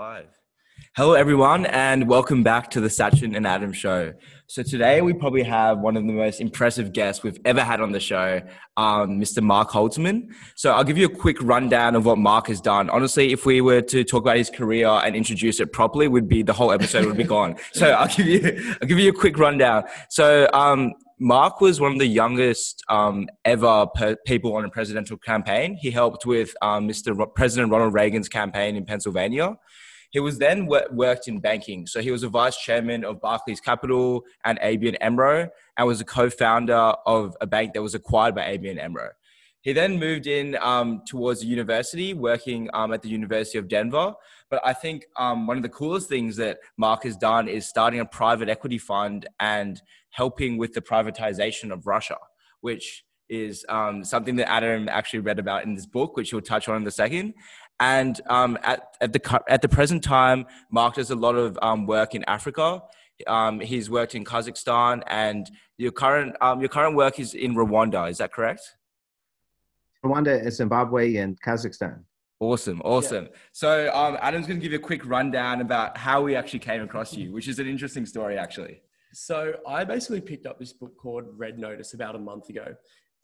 live. Hello, everyone, and welcome back to the Sachin and Adam show. So, today we probably have one of the most impressive guests we've ever had on the show, um, Mr. Mark Holtzman. So, I'll give you a quick rundown of what Mark has done. Honestly, if we were to talk about his career and introduce it properly, would be the whole episode would be gone. So, I'll give you, I'll give you a quick rundown. So, um, Mark was one of the youngest um, ever per- people on a presidential campaign. He helped with um, Mr. Ro- President Ronald Reagan's campaign in Pennsylvania. He was then worked in banking. So he was a vice chairman of Barclays Capital and ABN AMRO and was a co-founder of a bank that was acquired by ABN AMRO. He then moved in um, towards the university, working um, at the University of Denver. But I think um, one of the coolest things that Mark has done is starting a private equity fund and helping with the privatization of Russia, which is um, something that Adam actually read about in this book, which he'll touch on in a second. And um, at, at, the, at the present time, Mark does a lot of um, work in Africa. Um, he's worked in Kazakhstan, and your current, um, your current work is in Rwanda. Is that correct? Rwanda, Zimbabwe, and Kazakhstan. Awesome, awesome. Yeah. So um, Adam's going to give you a quick rundown about how we actually came across you, which is an interesting story, actually. So I basically picked up this book called Red Notice about a month ago,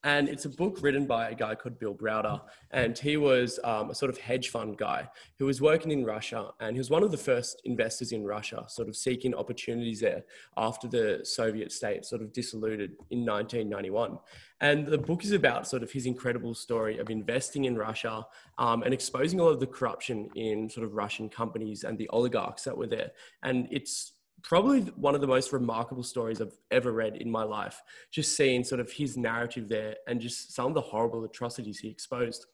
and it's a book written by a guy called Bill Browder. And he was um, a sort of hedge fund guy who was working in Russia. And he was one of the first investors in Russia, sort of seeking opportunities there after the Soviet state sort of dissoluded in 1991. And the book is about sort of his incredible story of investing in Russia um, and exposing all of the corruption in sort of Russian companies and the oligarchs that were there. And it's probably one of the most remarkable stories I've ever read in my life. Just seeing sort of his narrative there and just some of the horrible atrocities he exposed.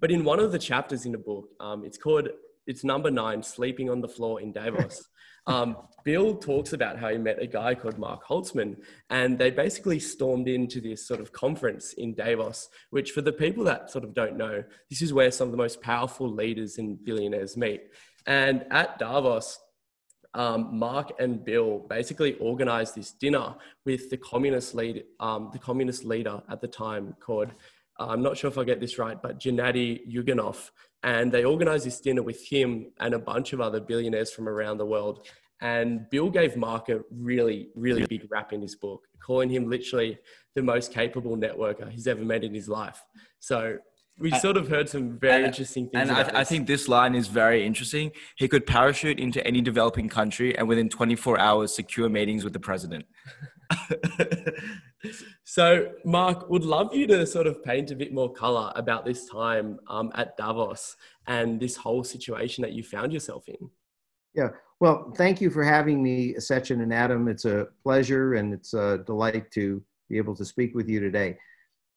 But in one of the chapters in the book, um, it's called, it's number nine, Sleeping on the Floor in Davos. Um, Bill talks about how he met a guy called Mark Holtzman, and they basically stormed into this sort of conference in Davos, which, for the people that sort of don't know, this is where some of the most powerful leaders and billionaires meet. And at Davos, um, Mark and Bill basically organized this dinner with the communist lead, um, the communist leader at the time called, uh, I'm not sure if I get this right, but Gennady Zyuganov. And they organized this dinner with him and a bunch of other billionaires from around the world. And Bill gave Mark a really, really big rap in his book, calling him literally the most capable networker he's ever met in his life. So we sort of heard some very and, interesting things. And I, I, think this line is very interesting. He could parachute into any developing country and within 24 hours secure meetings with the president. so, Mark, would love you to sort of paint a bit more color about this time um, at Davos and this whole situation that you found yourself in. Yeah, well, thank you for having me, Sachin and Adam. It's a pleasure and it's a delight to be able to speak with you today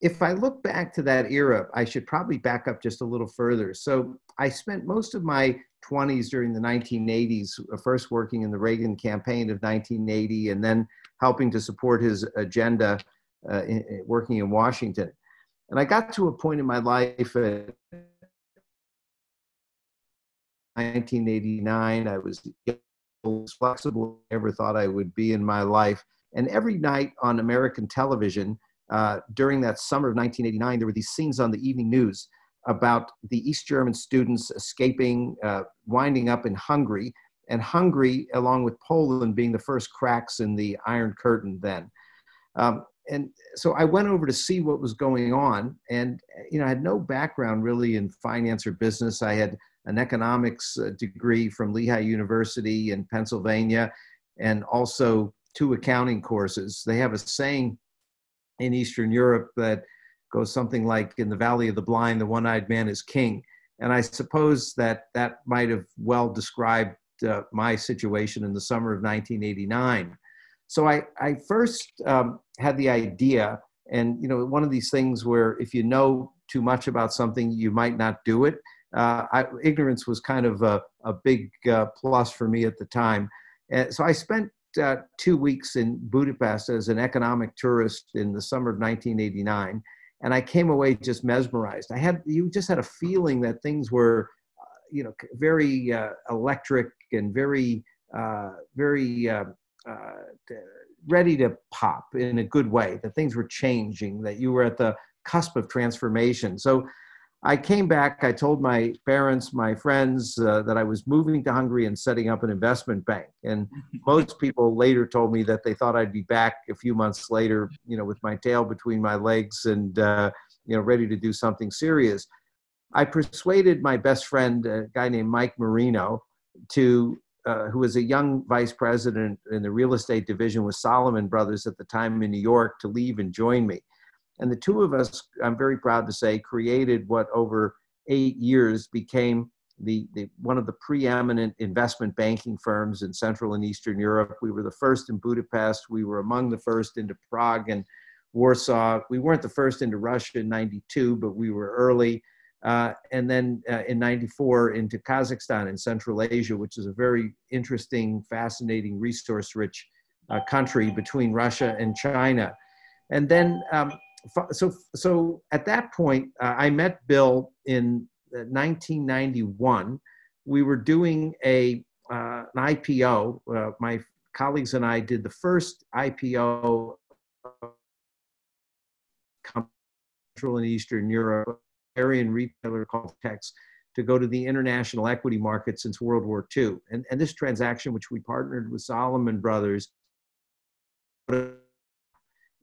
if I look back to that era, I should probably back up just a little further. So I spent most of my 20s during the 1980s, uh, first working in the Reagan campaign of 1980 and then helping to support his agenda uh, in, in, working in Washington. And I got to a point in my life at 1989, I was flexible I ever thought I would be in my life. And every night on American television, uh, during that summer of 1989, there were these scenes on the evening news about the East German students escaping, uh, winding up in Hungary, and Hungary, along with Poland, being the first cracks in the Iron Curtain then. Um, and so I went over to see what was going on, and you know, I had no background really in finance or business. I had an economics uh, degree from Lehigh University in Pennsylvania, and also two accounting courses. They have a saying in Eastern Europe that goes something like in the valley of the blind the one-eyed man is king. And i suppose that that might have well described uh, my situation in the summer of 1989 so i, I first um, had the idea and you know one of these things where if you know too much about something you might not do it. Uh, I, ignorance was kind of a, a big uh, plus for me at the time. And so i spent uh, two weeks in Budapest as an economic tourist in the summer of 1989, and I came away just mesmerized. I had you just had a feeling that things were, uh, you know, very uh, electric and very, uh, very uh, uh, ready to pop in a good way. That things were changing. That you were at the cusp of transformation. So. I came back. I told my parents, my friends, uh, that I was moving to Hungary and setting up an investment bank. And most people later told me that they thought I'd be back a few months later, you know, with my tail between my legs and uh, you know ready to do something serious. I persuaded my best friend, a guy named Mike Marino, to uh, who was a young vice president in the real estate division with Salomon Brothers at the time in New York, to leave and join me. And the two of us, I'm very proud to say, created what over eight years became the, the, one of the preeminent investment banking firms in Central and Eastern Europe. We were the first in Budapest. We were among the first into Prague and Warsaw. We weren't the first into Russia in 92, but we were early. Uh, and then uh, in 94 into Kazakhstan in Central Asia, which is a very interesting, fascinating, resource rich uh, country between Russia and China. And then um, so so at that point, uh, I met Bill in 1991. Uh, we were doing a uh, an IPO. Uh, my colleagues and I did the first IPO Central and Eastern Europe, Aryan retailer called Tex, to go to the international equity market since World War II. And, and this transaction, which we partnered with Salomon Brothers,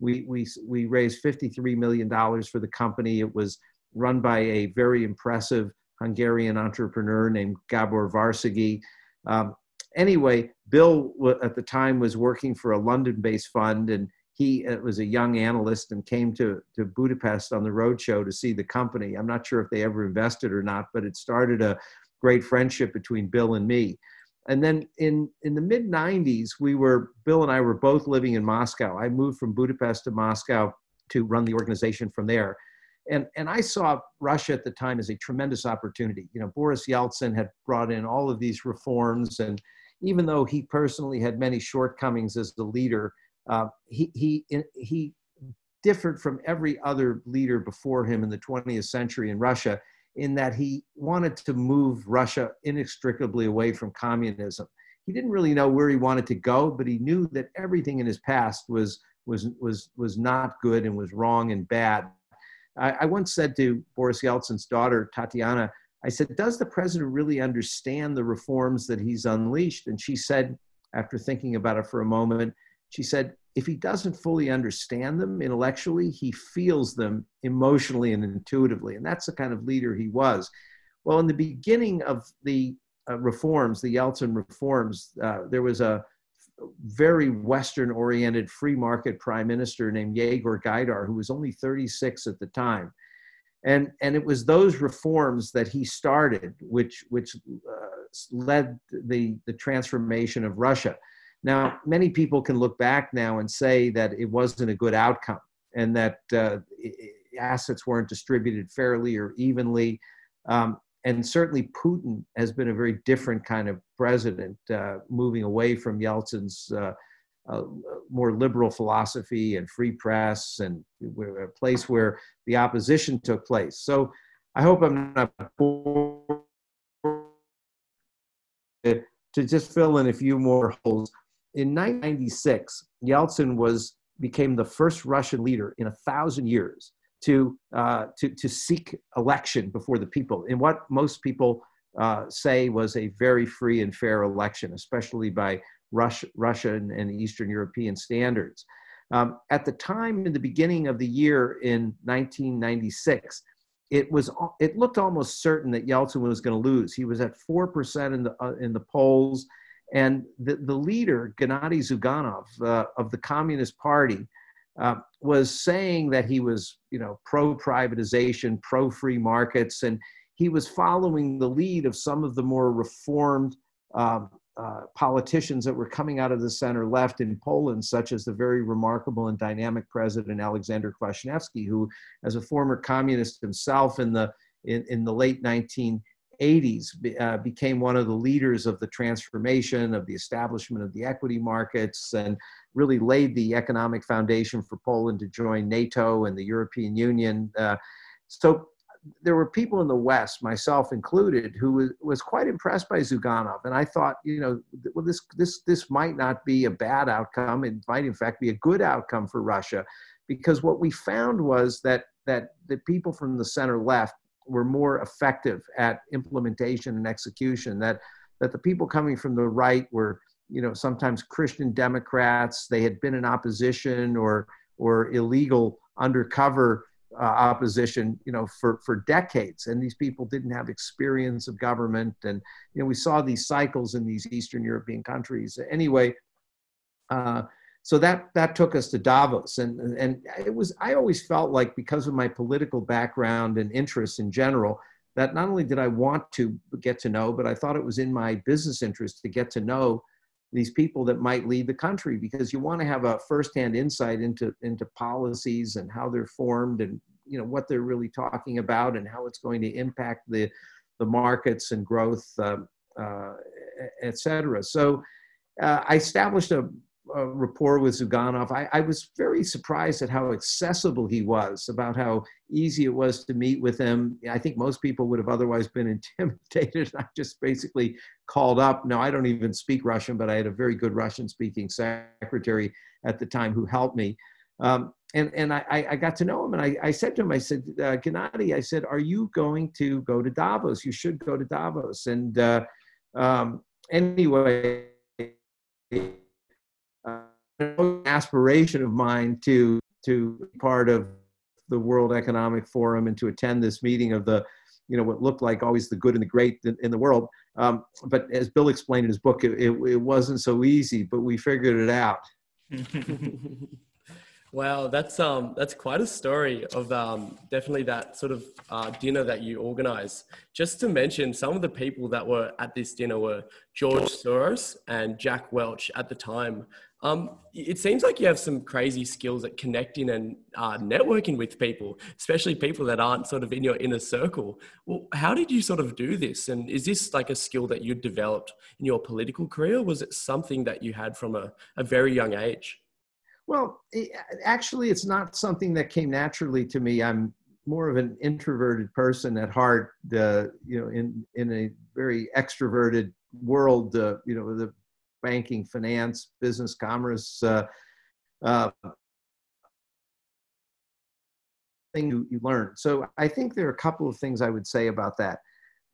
we, we, we raised $53 million for the company. It was run by a very impressive Hungarian entrepreneur named Gabor Varszegi. Um, anyway, Bill at the time was working for a London based fund and he uh, was a young analyst and came to, to Budapest on the roadshow to see the company. I'm not sure if they ever invested or not, but it started a great friendship between Bill and me and then in in the mid 90s we were bill and i were both living in moscow. I moved from budapest to moscow to run the organization from there. And and i saw russia at the time as a tremendous opportunity. You know boris yeltsin had brought in all of these reforms and even though he personally had many shortcomings as the leader uh, he he he differed from every other leader before him in the 20th century in russia in that he wanted to move Russia inextricably away from communism. He didn't really know where he wanted to go, but he knew that everything in his past was was was was not good and was wrong and bad. I, I once said to Boris Yeltsin's daughter Tatiana, I said, "Does the president really understand the reforms that he's unleashed?" And she said, after thinking about it for a moment, she said, if he doesn't fully understand them intellectually, he feels them emotionally and intuitively. And that's the kind of leader he was. Well, in the beginning of the uh, reforms, the Yeltsin reforms, uh, there was a very Western oriented free market prime minister named Yegor Gaidar, who was only 36 at the time. And, and it was those reforms that he started, which, which uh, led the, the transformation of Russia. Now, many people can look back now and say that it wasn't a good outcome and that uh, assets weren't distributed fairly or evenly. Um, and certainly Putin has been a very different kind of president, uh, moving away from Yeltsin's uh, uh, more liberal philosophy and free press and a place where the opposition took place. So I hope I'm not to just fill in a few more holes in 1996, Yeltsin was became the first Russian leader in a thousand years to uh, to to seek election before the people in what most people uh, say was a very free and fair election, especially by Russia, Russian and Eastern European standards. Um, at the time, in the beginning of the year in 1996, it was it looked almost certain that Yeltsin was going to lose. He was at four percent in the uh, in the polls. And the, the leader, Gennady Zyuganov uh, of the Communist Party, uh, was saying that he was, you know, pro-privatization, pro-free markets, and he was following the lead of some of the more reformed um, uh, politicians that were coming out of the center left in Poland, such as the very remarkable and dynamic president Alexander Kwasniewski, who, as a former communist himself in the in, in the late 19 80s uh, became one of the leaders of the transformation of the establishment of the equity markets and really laid the economic foundation for Poland to join NATO and the European Union. Uh, so there were people in the West, myself included, who was, was quite impressed by Zyuganov. And I thought, you know, well, this, this, this might not be a bad outcome. It might, in fact, be a good outcome for Russia. Because what we found was that, that the people from the center left were more effective at implementation and execution. That that the people coming from the right were, you know, sometimes Christian Democrats. They had been in opposition or or illegal undercover uh, opposition, you know, for for decades, and these people didn't have experience of government, and you know, we saw these cycles in these Eastern European countries. Anyway. Uh, so that that took us to Davos, and and it was I always felt like because of my political background and interests in general, that not only did I want to get to know, but I thought it was in my business interest to get to know these people that might lead the country because you want to have a firsthand insight into into policies and how they're formed and you know what they're really talking about and how it's going to impact the the markets and growth, uh, uh, cetera. So uh, I established a uh, rapport with Zyuganov, I, I, was very surprised at how accessible he was, about how easy it was to meet with him. I think most people would have otherwise been intimidated. I just basically called up. No, I don't even speak Russian, but I had a very good Russian speaking secretary at the time who helped me. Um, and and I, I got to know him, and I, I said to him, I said, uh, Gennady, I said, are you going to go to Davos? You should go to Davos. And uh, um, anyway, aspiration of mine to to be part of the World Economic Forum and to attend this meeting of the, you know, what looked like always the good and the great in, in the world. Um, but as Bill explained in his book, it, it, it wasn't so easy, but we figured it out. Wow, that's um that's quite a story of um definitely that sort of uh, dinner that you organize. Just to mention, some of the people that were at this dinner were George Soros and Jack Welch at the time. Um, it seems like you have some crazy skills at connecting and uh, networking with people, especially people that aren't sort of in your inner circle. Well, how did you sort of do this? And is this like a skill that you developed in your political career? was it something that you had from a, a very young age? Well, actually, it's not something that came naturally to me. I'm more of an introverted person at heart. Uh, you know, in in a very extroverted world. Uh, you know, the banking, finance, business, commerce. Uh, uh, thing you, you learn. So I think there are a couple of things I would say about that.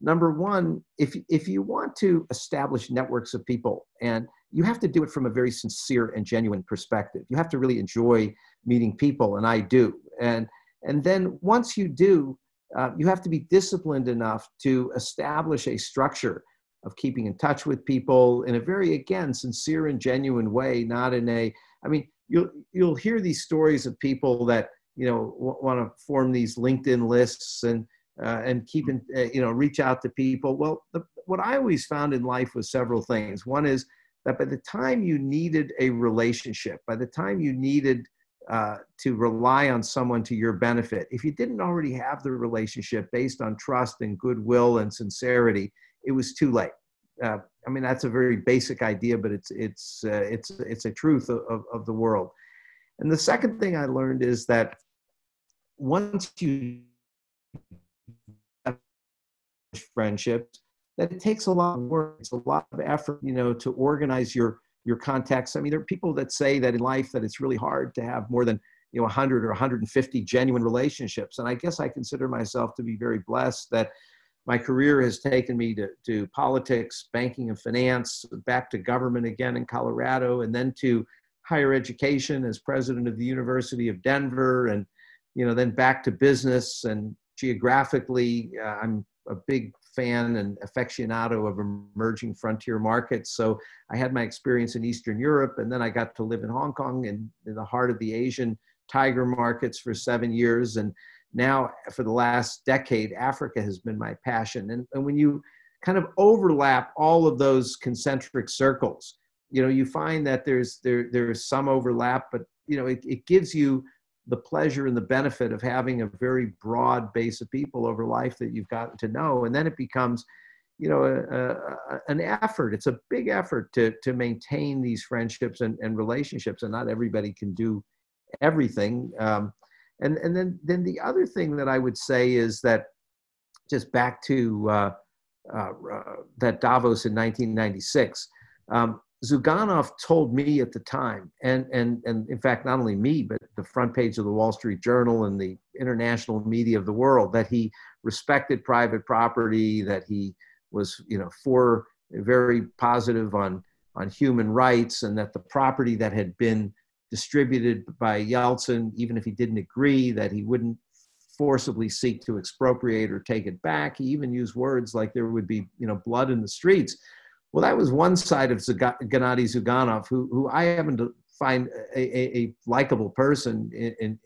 Number one, if if you want to establish networks of people and you have to do it from a very sincere and genuine perspective. You have to really enjoy meeting people, and I do. And and then once you do, uh, you have to be disciplined enough to establish a structure of keeping in touch with people in a very again sincere and genuine way, not in a. I mean, you'll you'll hear these stories of people that you know w- want to form these LinkedIn lists and uh, and keep in, uh, you know reach out to people. Well, the, what I always found in life was several things. One is that by the time you needed a relationship, by the time you needed uh, to rely on someone to your benefit, if you didn't already have the relationship based on trust and goodwill and sincerity, it was too late. Uh, I mean, that's a very basic idea, but it's it's uh, it's it's a truth of, of the world. And the second thing I learned is that once you friendships, that it takes a lot of work. It's a lot of effort, you know, to organize your your contacts. I mean, there are people that say that in life that it's really hard to have more than you know 100 or 150 genuine relationships. And I guess I consider myself to be very blessed that my career has taken me to, to politics, banking and finance, back to government again in Colorado, and then to higher education as president of the University of Denver, and you know then back to business and geographically, uh, I'm a big fan and aficionado of emerging frontier markets. So I had my experience in Eastern Europe, and then I got to live in Hong Kong and in the heart of the Asian tiger markets for seven years. And now, for the last decade, Africa has been my passion. And, and when you kind of overlap all of those concentric circles, you know, you find that there's there there's some overlap, but you know, it, it gives you the pleasure and the benefit of having a very broad base of people over life that you've gotten to know. And then it becomes you know a, a, an effort. It's a big effort to to maintain these friendships and, and relationships. And not everybody can do everything. Um, and and then then the other thing that i would say is that just back to uh, uh, uh, that davos in 1996 um, Zyuganov told me at the time, and, and, and in fact, not only me, but the front page of the Wall Street Journal and the international media of the world, that he respected private property, that he was, you know, for very positive on on human rights, and that the property that had been distributed by Yeltsin, even if he didn't agree, that he wouldn't forcibly seek to expropriate or take it back. He even used words like there would be, you know, blood in the streets. Well, that was one side of Gennady Zyuganov, who, who I happen to find a, a, a likable person. In, in,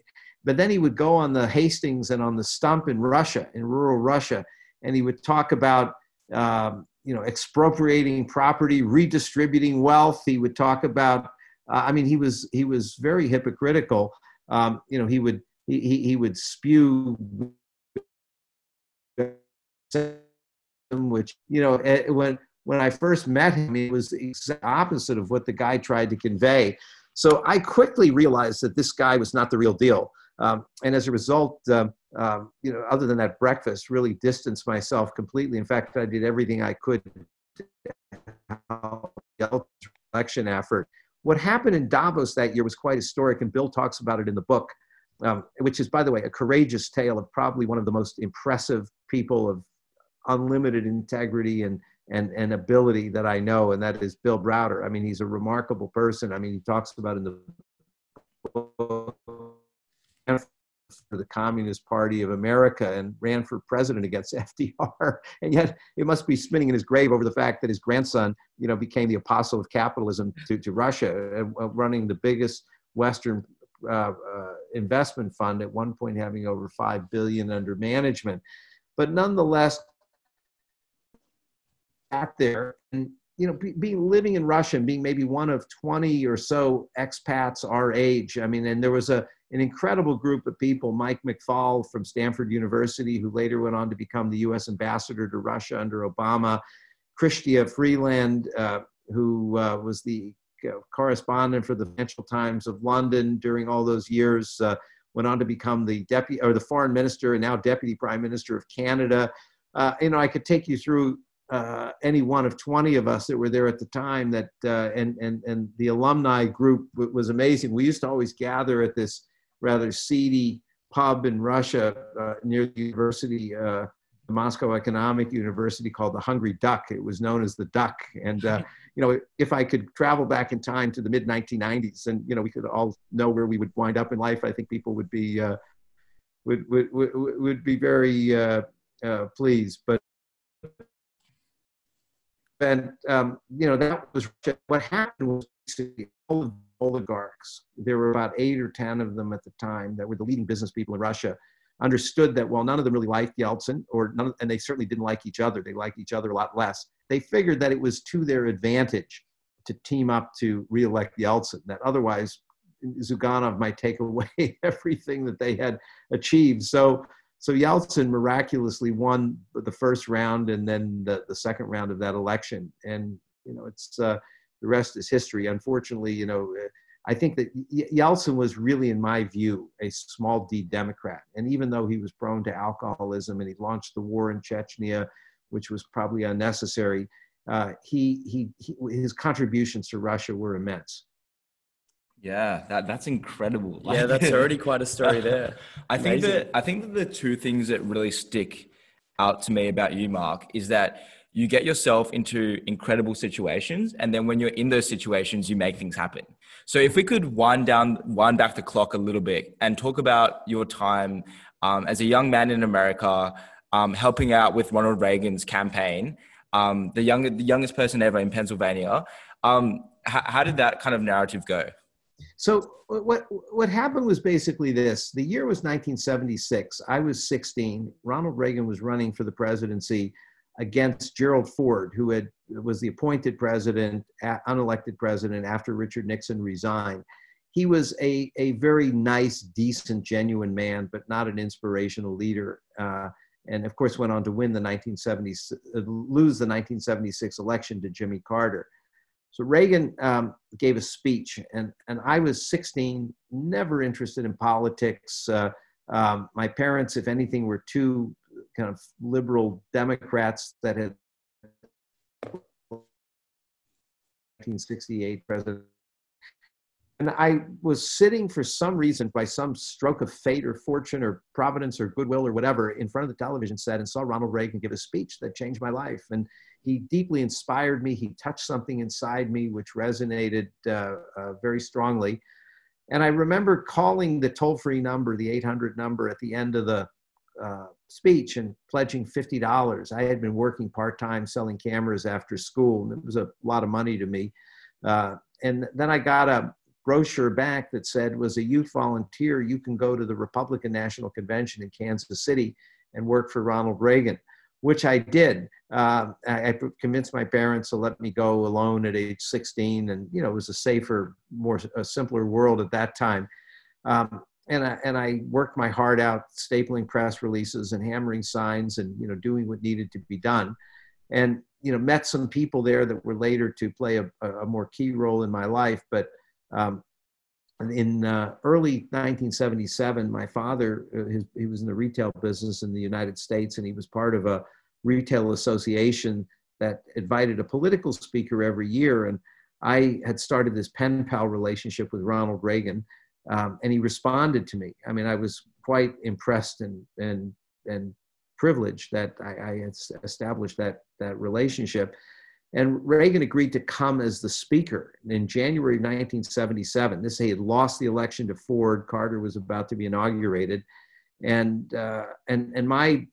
but then he would go on the hustings and on the stump in Russia, in rural Russia, and he would talk about, um, you know, expropriating property, redistributing wealth. He would talk about, uh, I mean, he was he was very hypocritical. Um, you know, he would he, he would spew which you know eh, when when I first met him, it was the exact opposite of what the guy tried to convey. So I quickly realized that this guy was not the real deal. Um, and as a result, uh, um, you know, other than that breakfast, really distanced myself completely. In fact, I did everything I could to help election effort. What happened in Davos that year was quite historic, and Bill talks about it in the book, um, which is, by the way, a courageous tale of probably one of the most impressive people of unlimited integrity and and, and ability that I know, and that is Bill Browder. I mean, he's a remarkable person. I mean, he talks about in the book for the Communist Party of America and ran for president against FDR. And yet it must be spinning in his grave over the fact that his grandson, you know, became the apostle of capitalism to, to Russia, uh, running the biggest Western uh, uh, investment fund at one point having over 5 billion under management. But nonetheless, back there and you know, be, being living in Russia and being maybe one of 20 or so expats our age. I mean, and there was a an incredible group of people. Mike McFaul from Stanford University, who later went on to become the U.S. ambassador to Russia under Obama. Chrystia Freeland, uh, who uh, was the correspondent for the Financial Times of London during all those years, uh, went on to become the deputy or the foreign minister and now deputy prime minister of Canada. Uh, you know, I could take you through uh, any one of 20 of us that were there at the time that uh, and and and the alumni group was amazing. We used to always gather at this rather seedy pub in russia uh, near the university uh, the moscow economic university called the hungry duck. It was known as the duck. And uh, you know if i could travel back in time to the mid 1990s and you know we could all know where we would wind up in life i think people would be uh, would, would, would, would be very pleased. But and um, you know that was what happened was all of the oligarchs. There were about eight or ten of them at the time that were the leading business people in Russia. Understood that while none of them really liked Yeltsin, or none, of, and they certainly didn't like each other. They liked each other a lot less. They figured that it was to their advantage to team up to reelect Yeltsin. That otherwise, Zyuganov might take away everything that they had achieved. So so Yeltsin miraculously won the first round and then the, the second round of that election. And, you know, it's uh, the rest is history. Unfortunately, you know, I think that Yeltsin was really, in my view, a small d Democrat. And even though he was prone to alcoholism and he launched the war in Chechnya, which was probably unnecessary, uh, he, he, he, his contributions to Russia were immense. Yeah, that that's incredible. Like, yeah, that's already quite a story there. I think that I think that the two things that really stick out to me about you, Mark, is that you get yourself into incredible situations, and then when you're in those situations, you make things happen. So if we could wind down, wind back the clock a little bit, and talk about your time um, as a young man in America, um, helping out with Ronald Reagan's campaign, um, the young, the youngest person ever in Pennsylvania. Um, how, how did that kind of narrative go? So what what happened was basically this: the year was 1976. I was 16. Ronald Reagan was running for the presidency against Gerald Ford, who had was the appointed president, unelected president after Richard Nixon resigned. He was a a very nice, decent, genuine man, but not an inspirational leader. Uh, and of course, went on to win the 1970s, lose the 1976 election to Jimmy Carter. So Reagan um, gave a speech, and, and I was 16, never interested in politics. Uh, um, my parents, if anything, were two kind of liberal Democrats that had 1968 president and I was sitting for some reason, by some stroke of fate or fortune or providence or goodwill or whatever, in front of the television set and saw Ronald Reagan give a speech that changed my life. And he deeply inspired me. He touched something inside me which resonated uh, uh, very strongly. And I remember calling the toll free number, the 800 number, at the end of the uh, speech and pledging $50. I had been working part time selling cameras after school, and it was a lot of money to me. Uh, and then I got a brochure back that said was a youth volunteer you can go to the republican national convention in kansas city and work for ronald reagan which i did. Uh, I, I, convinced my parents to let me go alone at age 16 and you know it was a safer more a simpler world at that time. Um, and I, and I worked my heart out stapling press releases and hammering signs and you know doing what needed to be done. And you know met some people there that were later to play a, a more key role in my life but um, in uh, early 1977, my father, uh, his, he was in the retail business in the United States, and he was part of a retail association that invited a political speaker every year. And I had started this pen pal relationship with Ronald Reagan, um, and he responded to me. I mean, I was quite impressed and and and privileged that I, I established that that relationship. And Reagan agreed to come as the speaker in January 1977. This he had lost the election to Ford. Carter was about to be inaugurated, and uh, and and my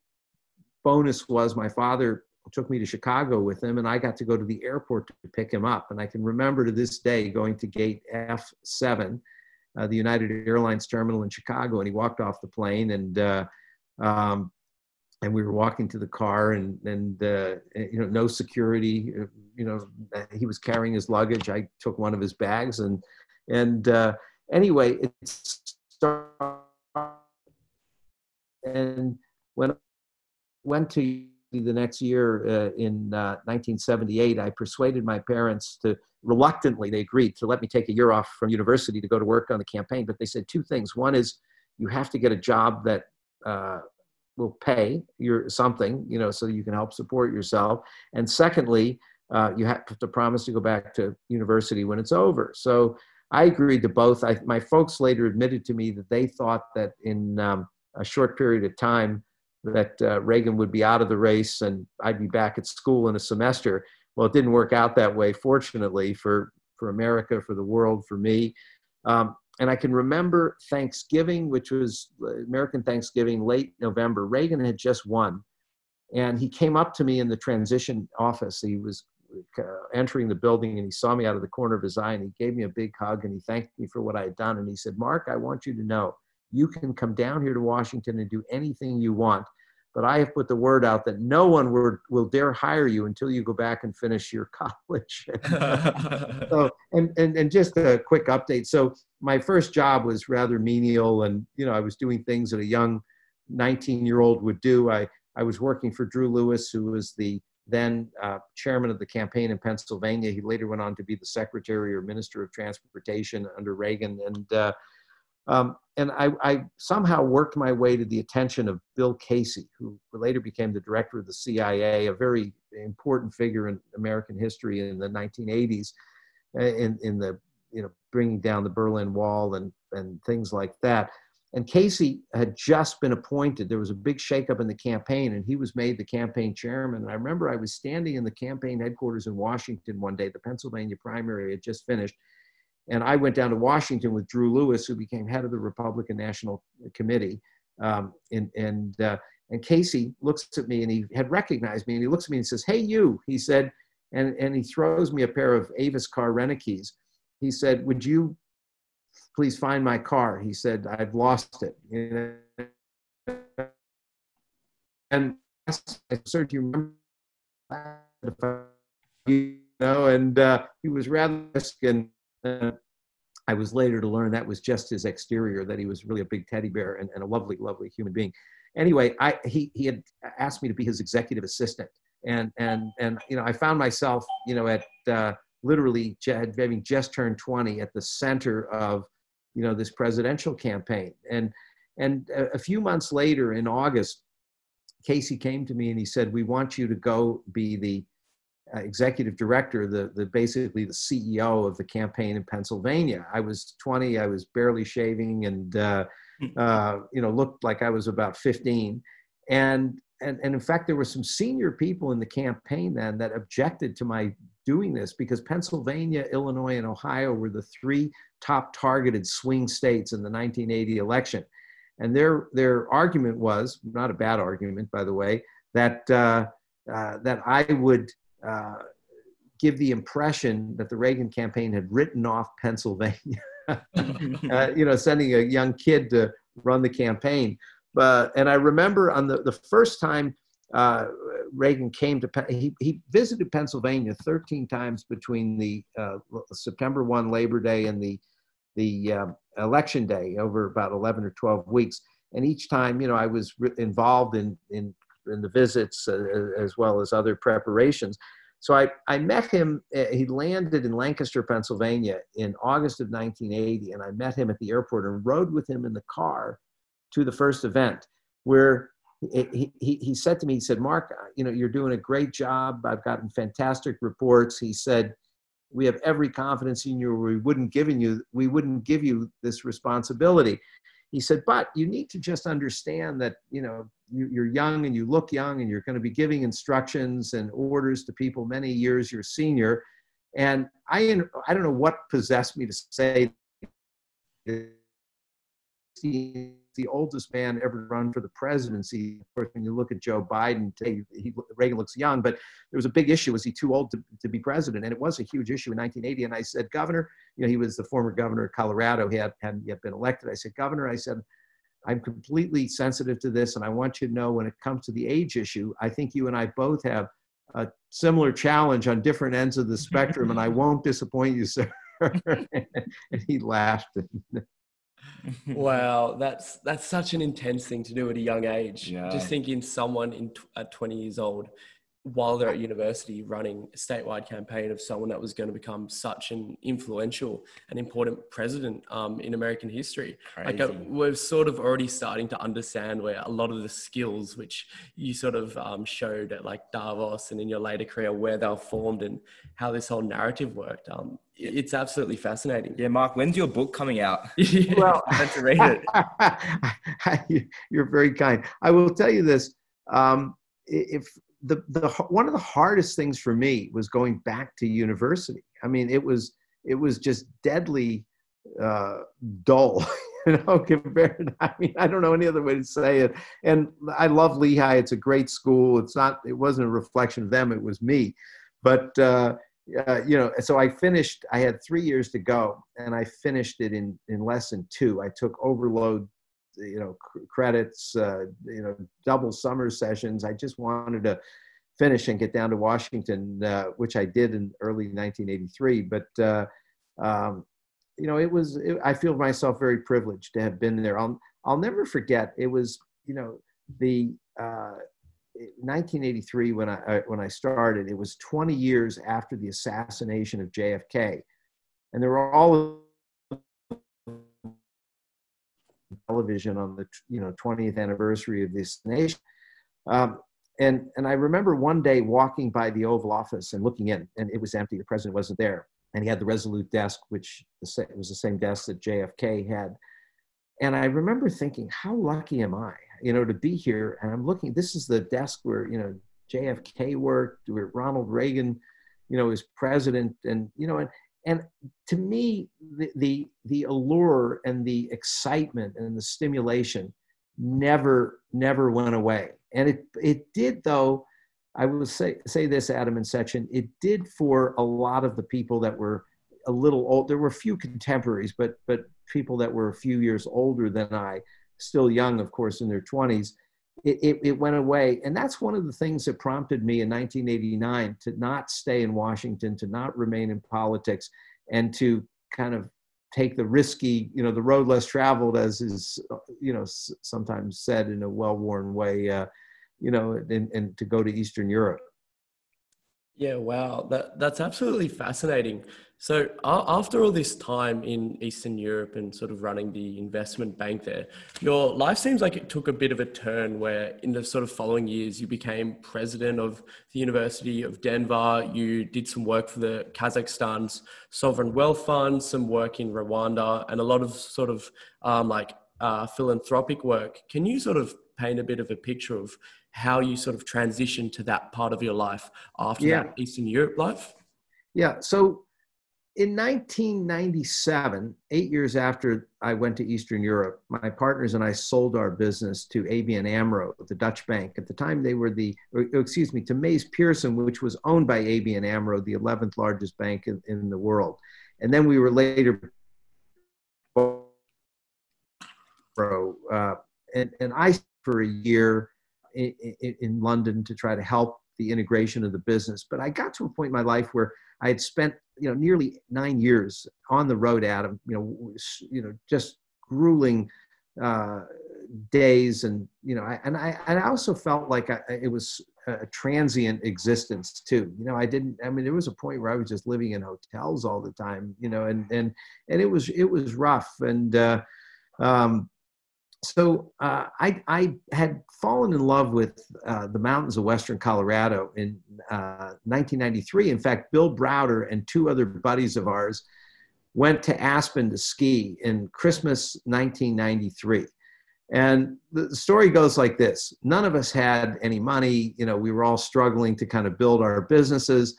bonus was my father took me to Chicago with him, and I got to go to the airport to pick him up. And I can remember to this day going to gate F7, uh, the United Airlines terminal in Chicago, and he walked off the plane and. Uh, um, and we were walking to the car and and uh, you know no security uh, you know he was carrying his luggage. I took one of his bags and and uh, anyway it started and when I went to the next year uh, in 1978 uh, i persuaded my parents to reluctantly they agreed to let me take a year off from university to go to work on the campaign but they said two things. One is you have to get a job that uh, will pay your something, you know, so you can help support yourself. And secondly, uh, you have to promise to go back to university when it's over. So I agreed to both. I, my folks later admitted to me that they thought that in um, a short period of time that uh, Reagan would be out of the race and I'd be back at school in a semester. Well, it didn't work out that way, fortunately, for, for America, for the world, for me. Um, and I can remember Thanksgiving, which was American Thanksgiving, late November. Reagan had just won. And he came up to me in the transition office. He was uh, entering the building and he saw me out of the corner of his eye and he gave me a big hug and he thanked me for what I had done. And he said, Mark, I want you to know you can come down here to Washington and do anything you want but I have put the word out that no one will, will dare hire you until you go back and finish your college. so, and, and, and just a quick update. So my first job was rather menial and, you know, I was doing things that a young 19 year old would do. I, I was working for Drew Lewis, who was the then uh, chairman of the campaign in Pennsylvania. He later went on to be the secretary or minister of transportation under Reagan. And, uh, um, and I, I, somehow worked my way to the attention of Bill Casey, who later became the director of the CIA, a very important figure in American history in the 1980s, uh, in, in the you know bringing down the Berlin Wall and and things like that. And Casey had just been appointed. There was a big shakeup in the campaign, and he was made the campaign chairman. And I remember I was standing in the campaign headquarters in Washington one day. The Pennsylvania primary had just finished, and I went down to Washington with Drew Lewis, who became head of the Republican National Committee. Um, and and, uh, and Casey looks at me and he had recognized me and he looks at me and says, Hey, you, he said, and, and he throws me a pair of Avis car rent-a-keys. He said, Would you please find my car? He said, I've lost it. And I said, Do you remember? You know, and uh, he was rather and uh, I was later to learn that was just his exterior, that he was really a big teddy bear and, and a lovely, lovely human being. Anyway, I, he, he had asked me to be his executive assistant. And, and, and you know, I found myself, you know, at uh, literally having just turned 20 at the center of, you know, this presidential campaign. And, and a, few months later in August, Casey came to me and he said, we want you to go be the executive director, the, the basically the CEO of the campaign in Pennsylvania. I was 20, I was barely shaving and, uh, hmm. uh, you know, looked like I was about 15. And, and, and in fact, there were some senior people in the campaign then that objected to my doing this because Pennsylvania, Illinois, and Ohio were the three top targeted swing states in the 1980 election. And their, their argument was, not a bad argument, by the way, that, uh, uh, that I would uh, give the impression that the Reagan campaign had written off Pennsylvania. uh, you know, sending a young kid to run the campaign. But and I remember on the, the first time uh, Reagan came to he he visited Pennsylvania 13 times between the uh, September 1 Labor Day and the the uh, election day over about 11 or 12 weeks. And each time, you know, I was involved in in in the visits uh, as well as other preparations. So I, I met him, uh, he landed in Lancaster, Pennsylvania in August of 1980, and I met him at the airport and rode with him in the car to the first event where he, he, he said to me, he said, Mark, uh, you know, you're doing a great job. I've gotten fantastic reports. He said, we have every confidence in you. We wouldn't given you, we wouldn't give you this responsibility. He said, but you need to just understand that, you know, you, are young and you look young and you're going to be giving instructions and orders to people many years your senior. And I, I don't know what possessed me to say the oldest man ever run for the presidency. Of course, when you look at Joe Biden today, he, Reagan looks young, but there was a big issue. Was he too old to, to be president? And it was a huge issue in 1980. And I said, Governor, you know, he was the former governor of Colorado. He had, hadn't yet been elected. I said, Governor, I said, I'm completely sensitive to this, and I want you to know when it comes to the age issue, I think you and I both have a similar challenge on different ends of the spectrum, and I won't disappoint you, sir. and he laughed. wow, that's that's such an intense thing to do at a young age. Yeah. Just thinking someone in at 20 years old while they're at university running a statewide campaign of someone that was going to become such an influential and important president um, in American history. Crazy. Like uh, we're sort of already starting to understand where a lot of the skills which you sort of um, showed at like Davos and in your later career where they were formed and how this whole narrative worked. Um, it's absolutely fascinating. Yeah, Mark, when's your book coming out? well, I to read it. You're very kind. I will tell you this. Um, if the, the one of the hardest things for me was going back to university. I mean, it was it was just deadly uh, dull, you know, compared. I mean, I don't know any other way to say it. And I love Lehigh; it's a great school. It's not. It wasn't a reflection of them; it was me. But uh, uh, you know, so I finished. I had three years to go, and I finished it in in less than two. I took overload you know credits uh, you know double summer sessions. I just wanted to finish and get down to washington uh, which i did in early 1983 but uh, um, you know it was it, i feel myself very privileged to have been there. I'll i'll never forget it was you know the 1983 uh, when i when i started it was 20 years after the assassination of jfk and there were all television on the you know 20th anniversary of this nation. Um, and and I remember one day walking by the Oval Office and looking in, and it was empty. The president wasn't there, and he had the Resolute desk, which was the same desk that JFK had. And I remember thinking, how lucky am I, you know, to be here? And I'm looking. This is the desk where you know JFK worked, where Ronald Reagan, you know, was president, and you know, and and to me the, the, the allure and the excitement and the stimulation never never went away. And it it did though i will say say this adam and Sachin it did for a lot of the people that were a little old there were a few contemporaries but but people that were a few years older than i still young of course in their 20s it, it, it, went away. And that's one of the things that prompted me in 1989 to not stay in Washington, to not remain in politics, and to kind of take the risky, you know, the road less traveled, as is, you know, sometimes said in a well-worn way, uh, you know, and, and to go to Eastern Europe. Yeah, wow, that that's absolutely fascinating. So after all this time in Eastern Europe and sort of running the investment bank there, your life seems like it took a bit of a turn where in the sort of following years you became president of the University of Denver, you did some work for the Kazakhstan's sovereign wealth fund, some work in Rwanda and a lot of sort of um, like uh, philanthropic work. Can you sort of paint a bit of a picture of how you sort of transitioned to that part of your life after yeah. that Eastern Europe life? Yeah. So in 1997, eight years after I went to Eastern Europe, my partners and I sold our business to ABN AMRO, the Dutch bank. At the time, they were the, or, excuse me, to MeesPierson, which was owned by ABN AMRO, the 11th largest bank in, in the world. And then we were later, uh, and, and I, for a year in, in London to try to help the integration of the business. But I got to a point in my life where I had spent, you know, nearly nine years on the road, Adam. You know, you know, just grueling uh, days, and you know, I, and I and I also felt like I, it was a transient existence too. You know, I didn't. I mean, there was a point where I was just living in hotels all the time. You know, and and and it was it was rough, and uh, um, so uh, I, I had fallen in love with uh, the mountains of western Colorado in uh, 1993. In fact, Bill Browder and two other buddies of ours went to Aspen to ski in Christmas 1993. And the story goes like this None of us had any money. You know, we were all struggling to kind of build our businesses.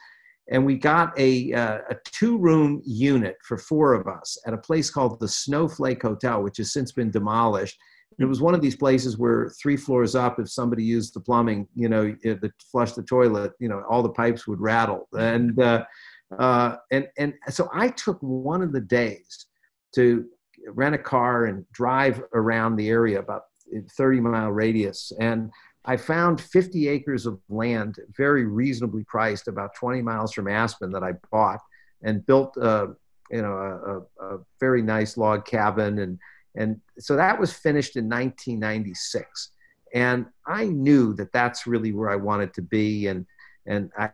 And we got a, uh, a two room unit for four of us at a place called the Snowflake Hotel, which has since been demolished it was one of these places where three floors up, if somebody used the plumbing, you know, to flush the toilet, you know, all the pipes would rattle. And uh, uh, and and so I took one of the days to rent a car and drive around the area about 30 mile radius and I found 50 acres of land, very reasonably priced, about 20 miles from Aspen, that I bought and built, uh, you know, a, a, a, very nice log cabin and and so that was finished in 1996. And I knew that that's really where I wanted to be. And, and I,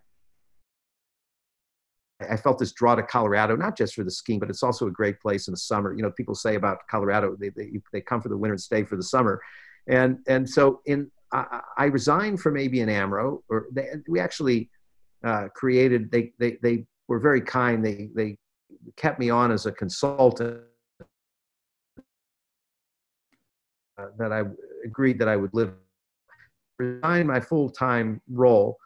I felt this draw to Colorado, not just for the skiing, but it's also a great place in the summer. You know, people say about Colorado, they, they, they come for the winter and stay for the summer. And, and so in, I, I resigned from ABN AMRO, or they, we actually uh, created, they, they, they were very kind. They, they kept me on as a consultant that I agreed that I would live. Resigned my full time role,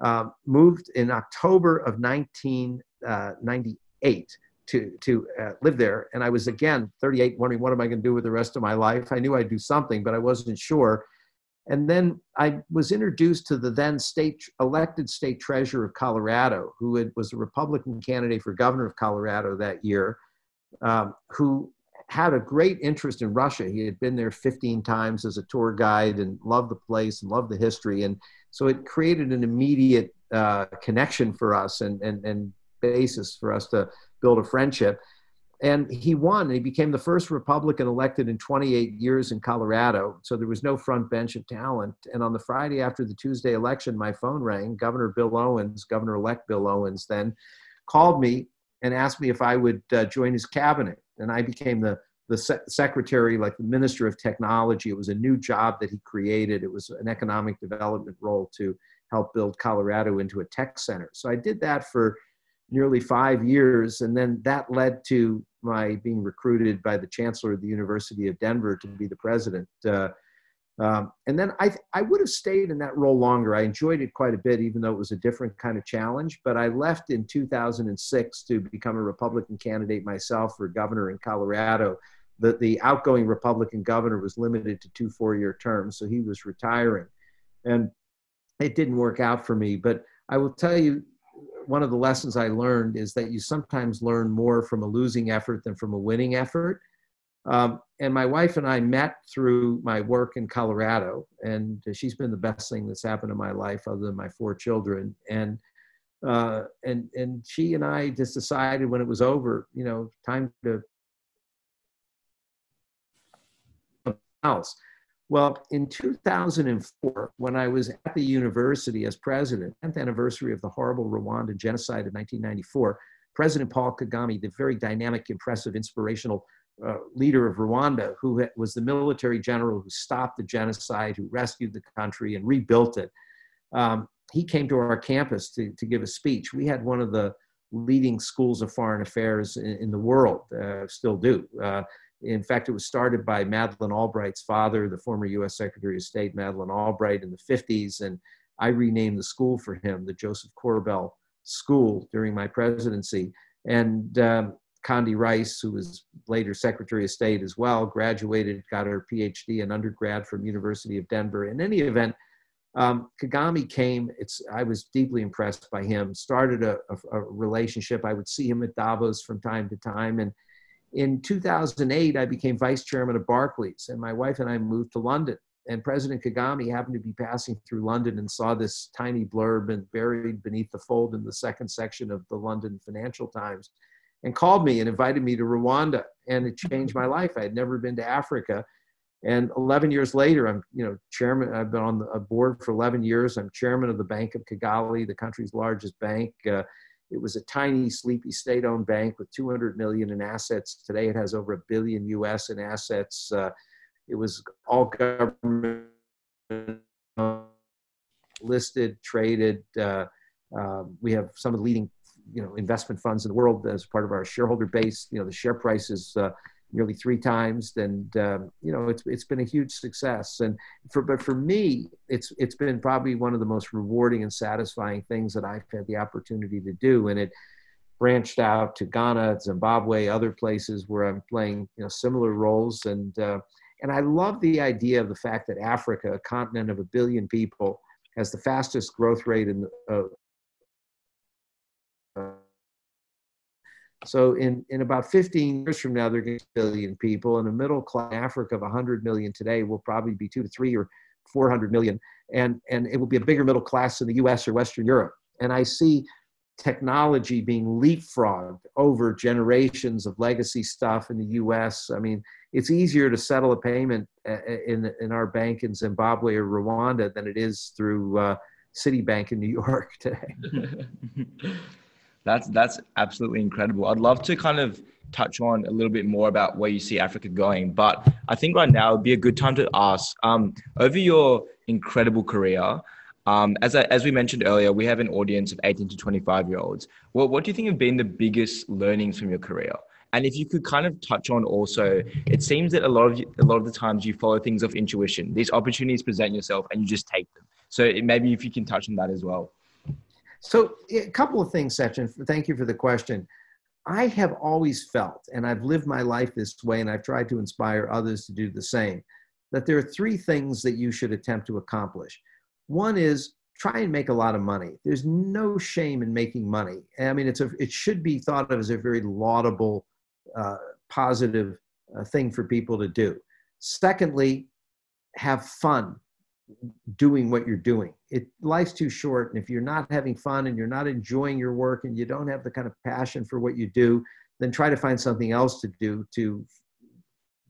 uh, moved in October of 1998 uh, to, to uh, live there. And I was again 38, wondering what am I going to do with the rest of my life? I knew I'd do something, but I wasn't sure. And then I was introduced to the then state elected state treasurer of Colorado, who had, was a Republican candidate for governor of Colorado that year, um, who had a great interest in Russia. He had been there 15 times as a tour guide and loved the place and loved the history. And so it created an immediate uh, connection for us and, and, and basis for us to build a friendship. And he won, and he became the first Republican elected in 28 years in Colorado. So there was no front bench of talent. And on the Friday after the Tuesday election, my phone rang. Governor Bill Owens, Governor elect Bill Owens, then called me and asked me if I would uh, join his cabinet and I became the the se- secretary, like the minister of technology. It was a new job that he created. It was an economic development role to help build Colorado into a tech center. So I did that for nearly five years, and then that led to my being recruited by the chancellor of the University of Denver to be the president. Uh, um, and then I, I would have stayed in that role longer. I enjoyed it quite a bit, even though it was a different kind of challenge. But I left in 2006 to become a Republican candidate myself for governor in Colorado. The, the outgoing Republican governor was limited to two four year terms, so he was retiring. And it didn't work out for me. But I will tell you, one of the lessons I learned is that you sometimes learn more from a losing effort than from a winning effort. Um, and my wife and I met through my work in Colorado, and she's been the best thing that's happened in my life, other than my four children. And uh, and and she and I just decided when it was over, you know, time to else. Well, in 2004, when I was at the university as president, 10th anniversary of the horrible Rwandan genocide of 1994, President Paul Kagame, the very dynamic, impressive, inspirational uh, leader of Rwanda, who was the military general who stopped the genocide, who rescued the country and rebuilt it, um, he came to our campus to, to give a speech. We had one of the leading schools of foreign affairs in, in the world, uh, still do. Uh, in fact, it was started by Madeleine Albright's father, the former US Secretary of State, Madeleine Albright, in the 50s. And I renamed the school for him, the Josef Korbel School, during my presidency. And um, Condi Rice, who was later Secretary of State as well, graduated, got her PhD and undergrad from University of Denver. In any event, um, Kagame came. It's I was deeply impressed by him. Started a, a, a relationship. I would see him at Davos from time to time, and in 2008, I became vice chairman of Barclays, and my wife and I moved to London. And President Kagame happened to be passing through London and saw this tiny blurb and buried beneath the fold in the second section of the London Financial Times and called me and invited me to Rwanda. And it changed my life. I had never been to Africa. And 11 years later, I'm, you know, chairman. I've been on the board for 11 years. I'm chairman of the Bank of Kigali, the country's largest bank. Uh, it was a tiny, sleepy state-owned bank with 200 million in assets. Today, it has over a billion U.S. in assets. Uh, it was all government listed, traded. Uh, uh, we have some of the leading, you know, investment funds in the world as part of our shareholder base. You know, the share price is uh, nearly three times, and um, you know, it's it's been a huge success. And for but for me, it's it's been probably one of the most rewarding and satisfying things that I've had the opportunity to do. And it branched out to Ghana, Zimbabwe, other places where I'm playing you know similar roles. And uh, and I love the idea of the fact that Africa, a continent of a billion people, has the fastest growth rate in uh, So in, in about 15 years from now, there are going to be a billion people, and a middle class Africa of 100 million today will probably be two to three or 400 million, and and it will be a bigger middle class in the U.S. or Western Europe. And I see technology being leapfrogged over generations of legacy stuff in the U.S. I mean, it's easier to settle a payment uh, uh, in in our bank in Zimbabwe or Rwanda than it is through uh, Citibank in New York today. That's that's absolutely incredible. I'd love to kind of touch on a little bit more about where you see Africa going, but I think right now would be a good time to ask. Um, over your incredible career, um, as I, as we mentioned earlier, we have an audience of 18 to 25 year olds. Well, what do you think have been the biggest learnings from your career? And if you could kind of touch on also, it seems that a lot of a lot of the times you follow things off intuition. These opportunities present yourself, and you just take them. So it, maybe if you can touch on that as well. So, a couple of things, Sachin. Thank you for the question. I have always felt, and I've lived my life this way, and I've tried to inspire others to do the same, that there are three things that you should attempt to accomplish. One is try and make a lot of money. There's no shame in making money. I mean, it's a, it should be thought of as a very laudable, uh, positive uh, thing for people to do. Secondly, have fun doing what you're doing. It life's too short, and if you're not having fun and you're not enjoying your work and you don't have the kind of passion for what you do, then try to find something else to do to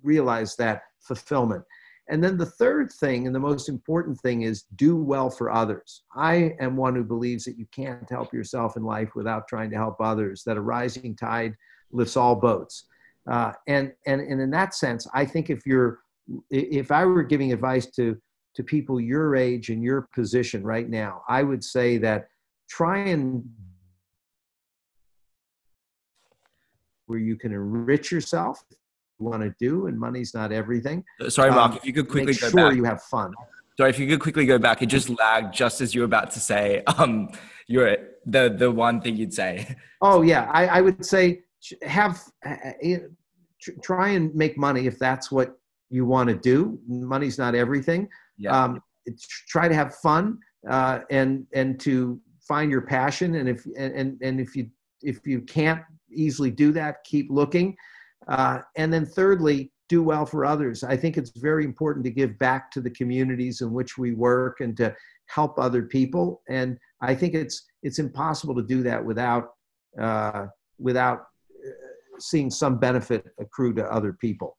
realize that fulfillment. And then the third thing, and the most important thing, is do well for others. I am one who believes that you can't help yourself in life without trying to help others, that a rising tide lifts all boats. Uh, and, and, and in that sense, I think if you're, if I were giving advice to to people your age and your position right now, I would say that try and where you can enrich yourself you want to do and money's not everything. Uh, sorry mark um, if you could quickly make sure back. you have fun. Sorry if you could quickly go back it just lagged just as you were about to say um you're the the one thing you'd say. Oh yeah i, I would say have uh, try and make money if that's what you want to do. Money's not everything yeah. Um, try to have fun uh, and and to find your passion. And if and and if you if you can't easily do that, keep looking. Uh, and then thirdly, do well for others. I think it's very important to give back to the communities in which we work and to help other people. And I think it's it's impossible to do that without uh, without uh, seeing some benefit accrue to other people.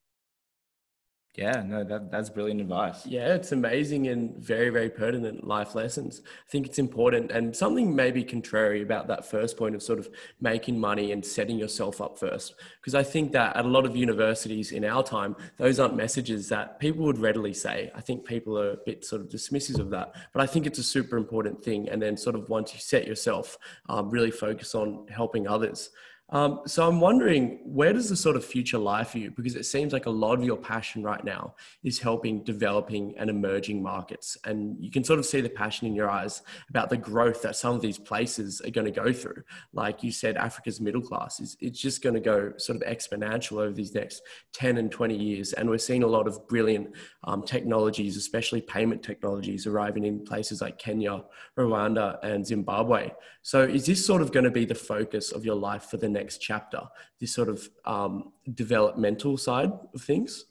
Yeah, no, that, that's brilliant advice. Yeah, it's amazing and very, very pertinent life lessons. I think it's important and something maybe contrary about that first point of sort of making money and setting yourself up first. Because I think that at a lot of universities in our time, those aren't messages that people would readily say. I think people are a bit sort of dismissive of that. But I think it's a super important thing. And then, sort of, once you set yourself, um, really focus on helping others. Um, so I'm wondering, where does the sort of future lie for you? Because it seems like a lot of your passion right now is helping developing and emerging markets. And you can sort of see the passion in your eyes about the growth that some of these places are going to go through. Like you said, Africa's middle class is it's just going to go sort of exponential over these next 10 and 20 years. And we're seeing a lot of brilliant um, technologies, especially payment technologies, arriving in places like Kenya, Rwanda, and Zimbabwe. So is this sort of going to be the focus of your life for the next next chapter, this sort of um, developmental side of things?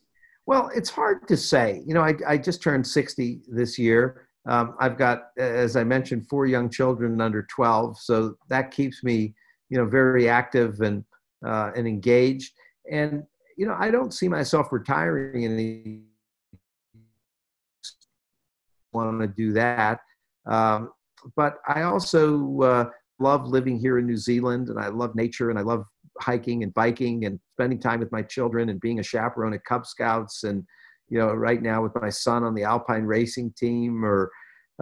Well, it's hard to say. You know, I, I just turned 60 this year. Um, I've got, as I mentioned, four young children under 12. So that keeps me, you know, very active and, uh, and engaged. And, you know, I don't see myself retiring in any want to do that. Um, but I also uh, love living here in New Zealand and I love nature and I love hiking and biking and spending time with my children and being a chaperone at Cub Scouts and you know right now with my son on the Alpine racing team or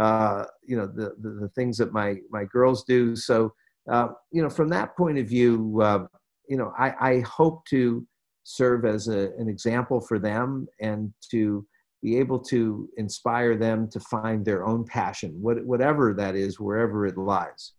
uh, you know the, the, the things that my my girls do. So uh, you know from that point of view, uh, you know I, I hope to serve as a, an example for them and to be able to inspire them to find their own passion, what, whatever that is, wherever it lies.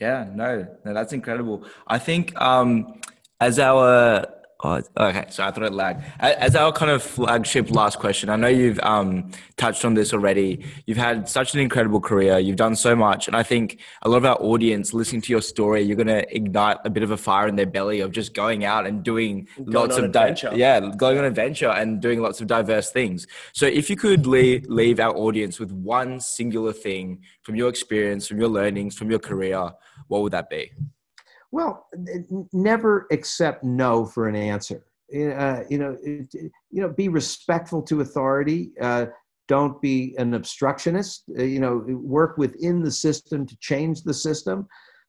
Yeah, no, no, that's incredible. I think um, as our Oh, okay. So I thought it lagged. As our kind of flagship last question, I know you've um, touched on this already. You've had such an incredible career. You've done so much, and I think a lot of our audience listening to your story, you're going to ignite a bit of a fire in their belly of just going out and doing going lots of di- yeah, going on adventure and doing lots of diverse things. So if you could leave, leave our audience with one singular thing from your experience, from your learnings, from your career, what would that be? Well, never accept no for an answer. Uh, you know, it, you know, be respectful to authority. Uh, don't be an obstructionist. Uh, you know, work within the system to change the system,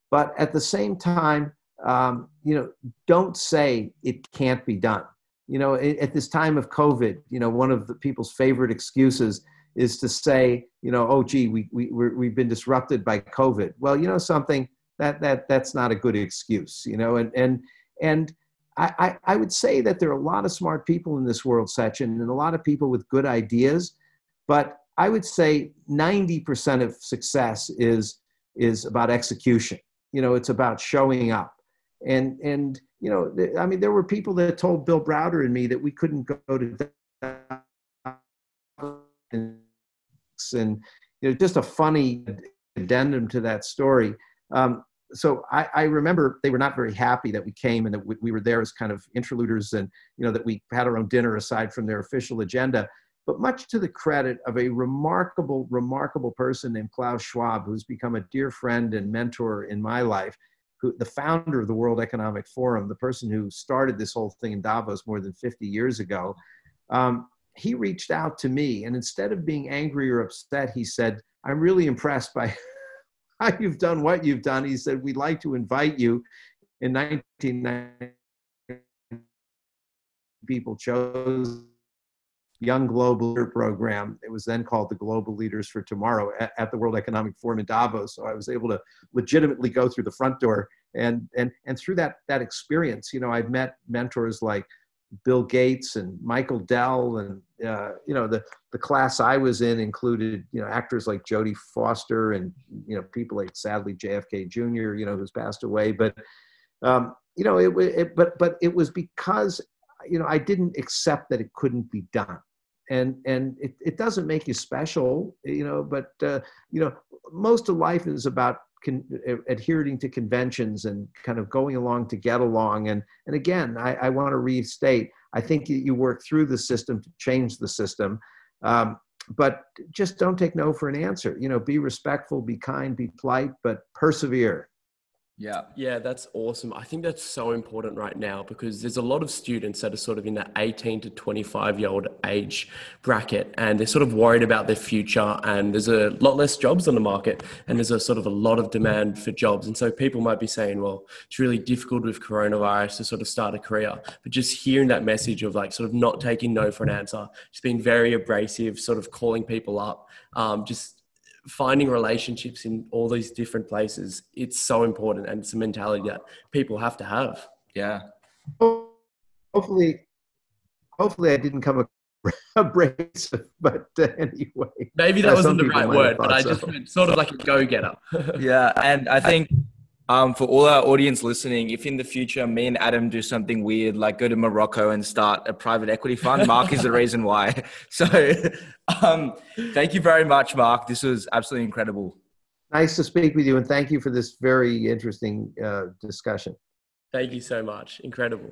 but at the same time, um, you know, don't say it can't be done. You know, at this time of COVID, you know, one of the people's favorite excuses is to say, you know, oh, gee, we, we, we've been disrupted by COVID. Well, you know something, that that that's not a good excuse you know and and and I, I would say that there are a lot of smart people in this world Sachin and a lot of people with good ideas but i would say 90% of success is is about execution. You know it's about showing up. And and you know i mean there were people that told bill browder and me that we couldn't go to and you know just a funny addendum to that story. Um, so I, I, remember they were not very happy that we came and that we, we, were there as kind of interluders and you know that we had our own dinner aside from their official agenda. But much to the credit of a remarkable remarkable person named klaus schwab who's become a dear friend and mentor in my life who the founder of the world economic forum the person who started this whole thing in davos more than 50 years ago um, he reached out to me and instead of being angry or upset he said i'm really impressed by how you've done what you've done. He said, We'd like to invite you. In 1990, people chose Young Global Leader Program. It was then called the Global Leaders for Tomorrow at, at, the World Economic Forum in Davos. So I was able to legitimately go through the front door. And, and, and through that, that experience, you know, I've met mentors like Bill Gates and Michael Dell, and uh, you know the the class I was in included you know actors like Jodie Foster and you know people like sadly JFK Jr. you know who's passed away, but um, you know it, it but but it was because you know I didn't accept that it couldn't be done, and and it, it doesn't make you special, you know, but uh, you know most of life is about con- adhering to conventions and kind of going along to get along. And, and again, I, I want to restate, I think you work through the system to change the system. Um, but just don't take no for an answer. You know, be respectful, be kind, be polite, but persevere. Yeah. Yeah, that's awesome. I think that's so important right now because there's a lot of students that are sort of in that 18 to 25 year old age bracket and they're sort of worried about their future and there's a lot less jobs on the market and there's a sort of a lot of demand for jobs. And so people might be saying, well, it's really difficult with coronavirus to sort of start a career. But just hearing that message of like sort of not taking no for an answer, just being very abrasive, sort of calling people up, um, just finding relationships in all these different places it's so important and it's a mentality that people have to have Yeah. Hopefully, hopefully I didn't come abrasive, but uh, anyway. maybe that Yeah, wasn't the right word have but i just meant sort of like a go-getter Yeah. And I think um, for all our audience listening, if in the future me and Adam do something weird, like go to Morocco and start a private equity fund, Mark is the reason why. So um, thank you very much, Mark. This was absolutely incredible. Nice to speak with you, and thank you for this very interesting uh, discussion. thank you so much incredible